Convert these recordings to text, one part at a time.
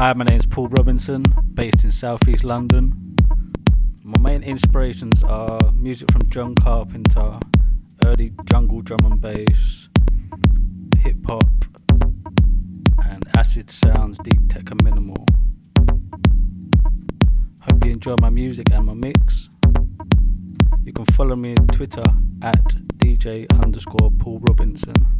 Hi, my name's Paul Robinson, based in southeast London. My main inspirations are music from John Carpenter, early jungle drum and bass, hip hop, and acid sounds, deep tech and minimal. Hope you enjoy my music and my mix. You can follow me on Twitter at DJ underscore Paul Robinson.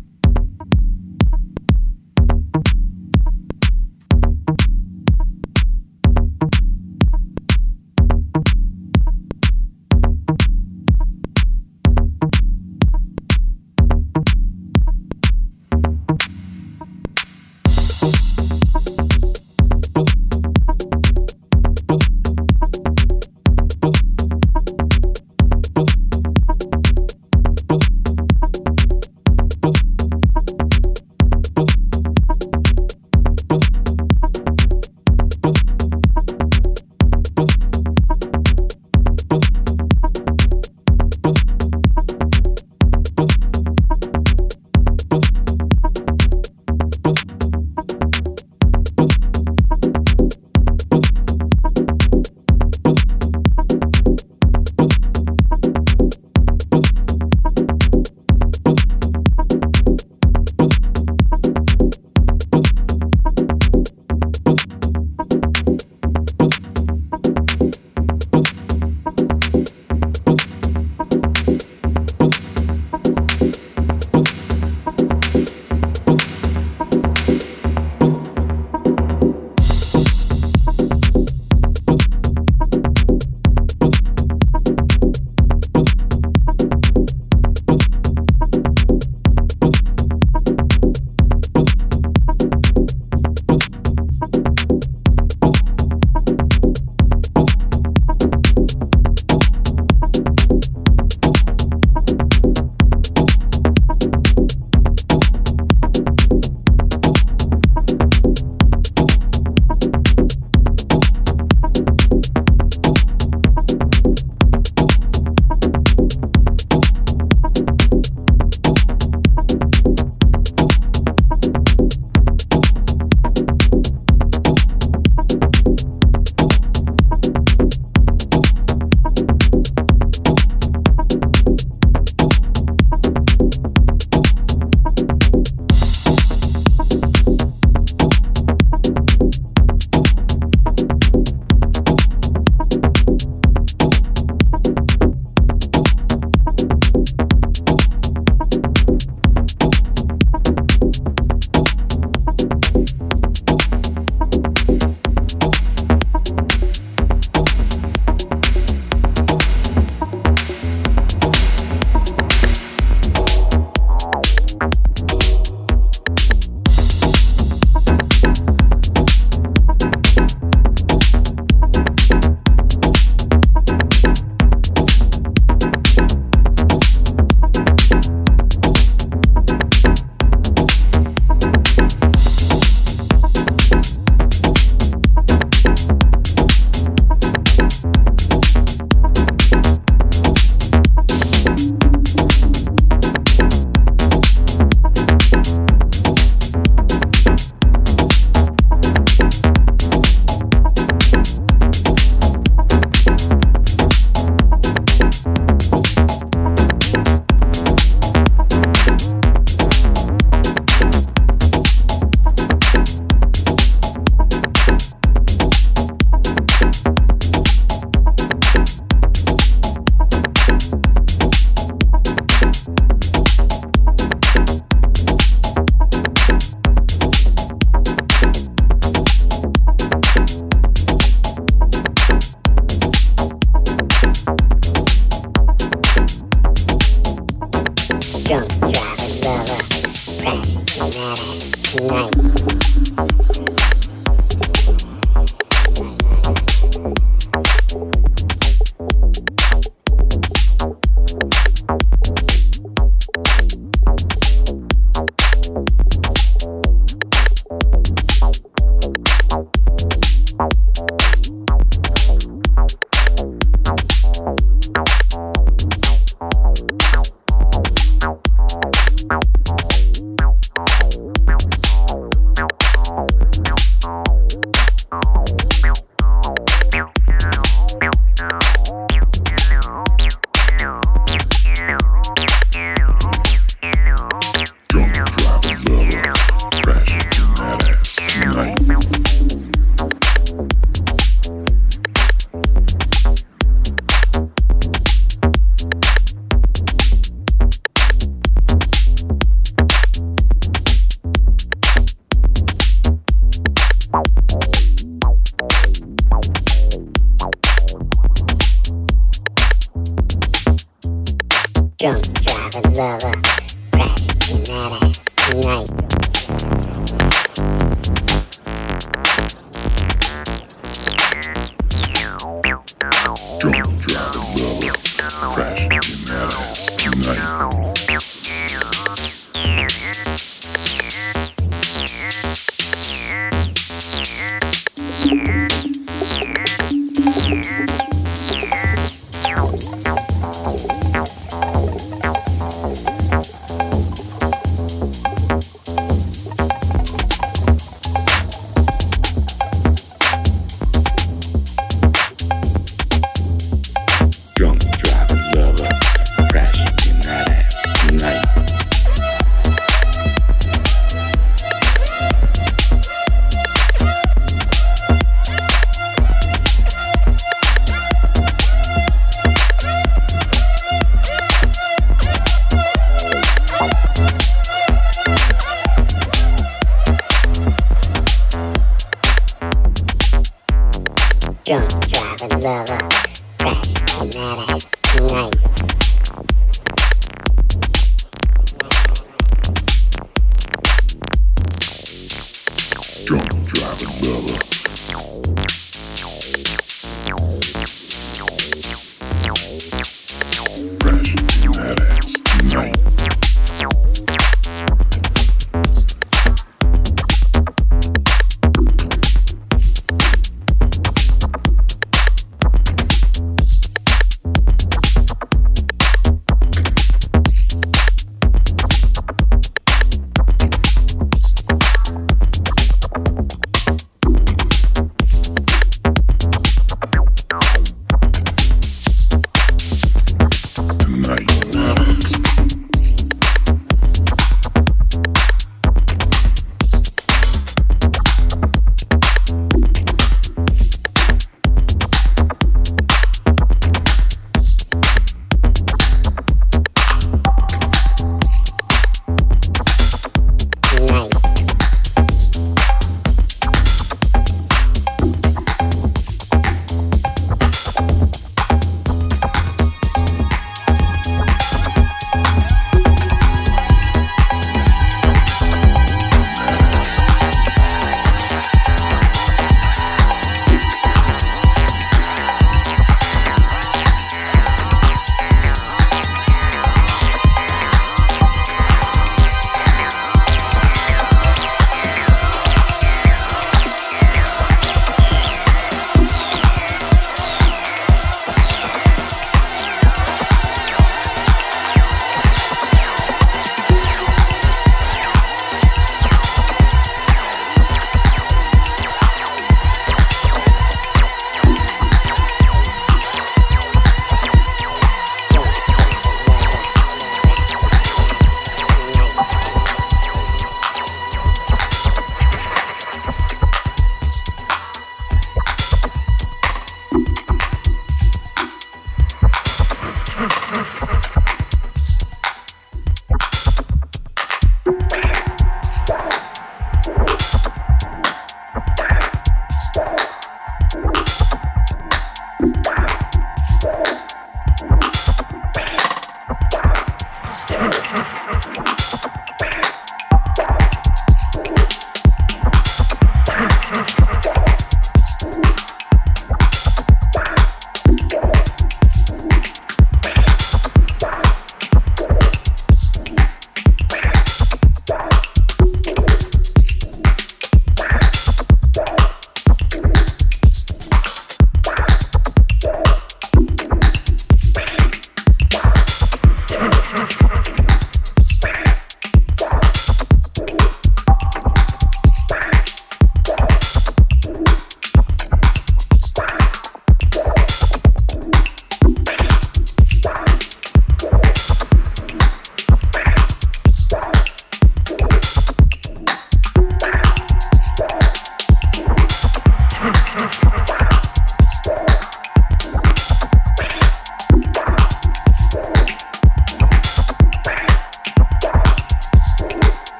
Jump.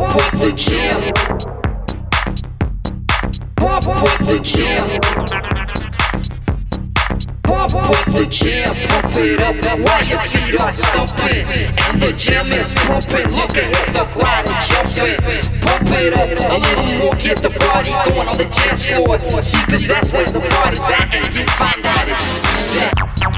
Pop the jam. Pop the jam. Pop the jam. Pump it up and while your feet are stumping. And the jam is pumping. Look ahead, the crowd is jumping. Pump it up a little more. Get the party going on the dance floor. See, cause that's where the party's at. And you find out it's. Yeah.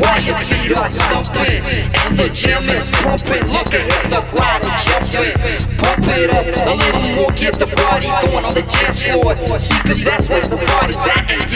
wire feet are stumping, and the jam is pumping. Look at the crowd jumping. Pump it up a little more, get the party going on the dance floor. See, cause that's where the party's at.